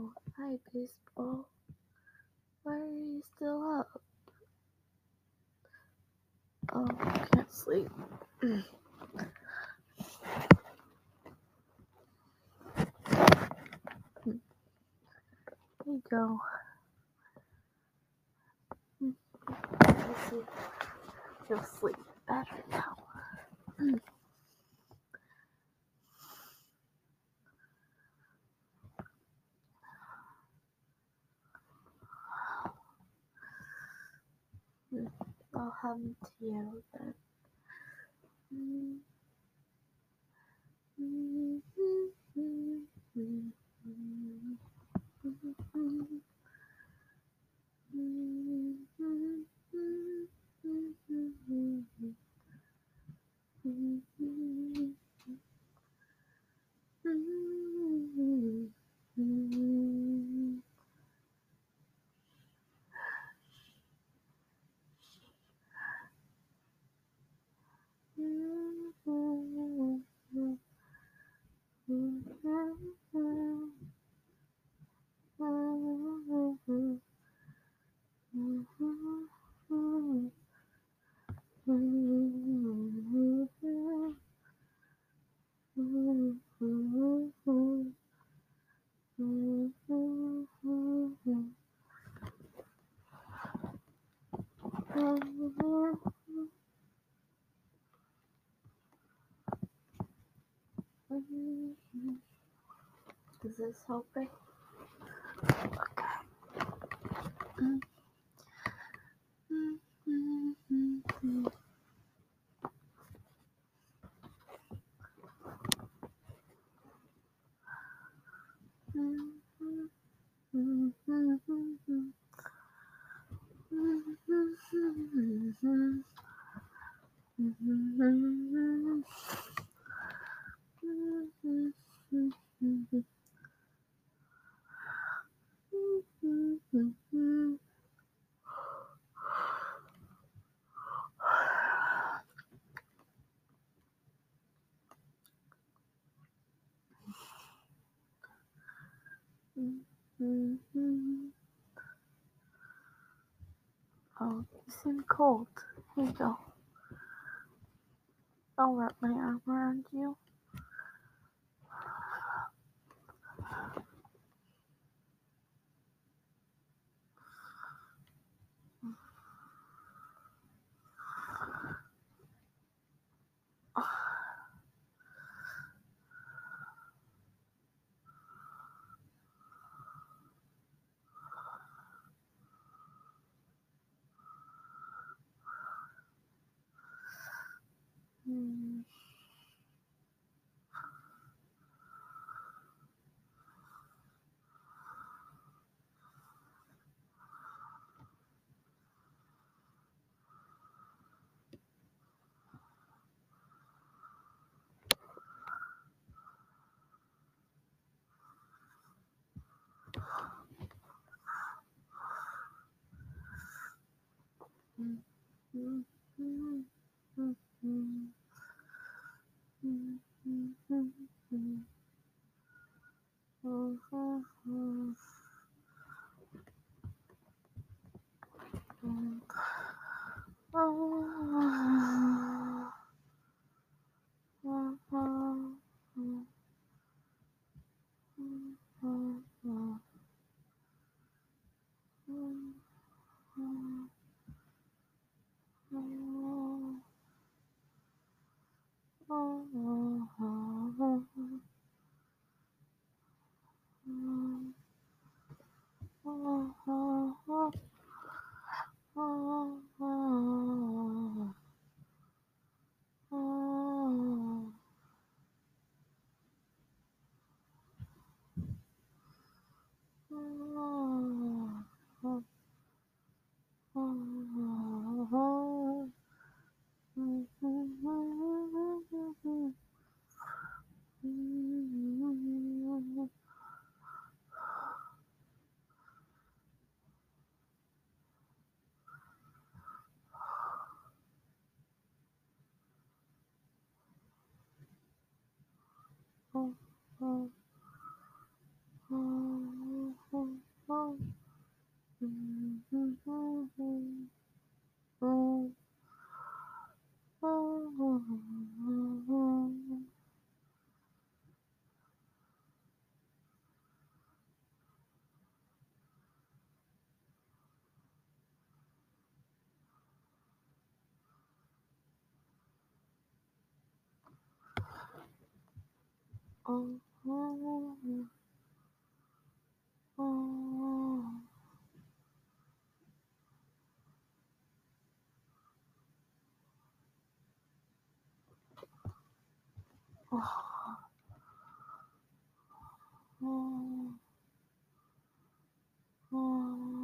Oh, hi, baseball. Why are you still up? Oh, I can't sleep. There you go. You'll sleep better now. This helping? Cold. Here you go. I'll wrap my arm around you. 嗯。嗯嗯嗯嗯 Oh. Oh, oh, oh, oh. Oh, oh,